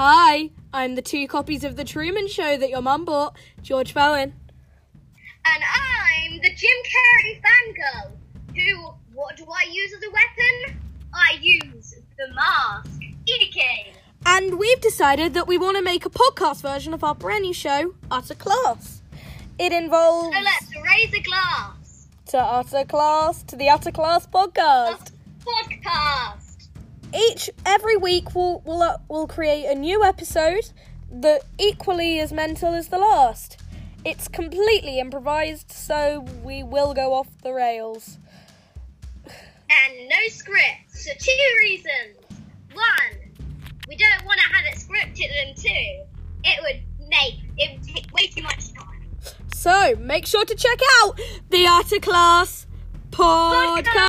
Hi, I'm the two copies of The Truman Show that your mum bought, George Bowen. And I'm the Jim Carrey fangirl. Who, what do I use as a weapon? I use the mask. King. And we've decided that we want to make a podcast version of our brand new show, Utter Class. It involves So let's raise a glass. to Utter Class, to the Utter Class podcast. Podcast. Each every week we'll we'll uh, we'll create a new episode that equally as mental as the last. It's completely improvised, so we will go off the rails. And no script for two reasons. One, we don't want to have it scripted, and two, it would make it would take way too much time. So make sure to check out the Utter Class podcast.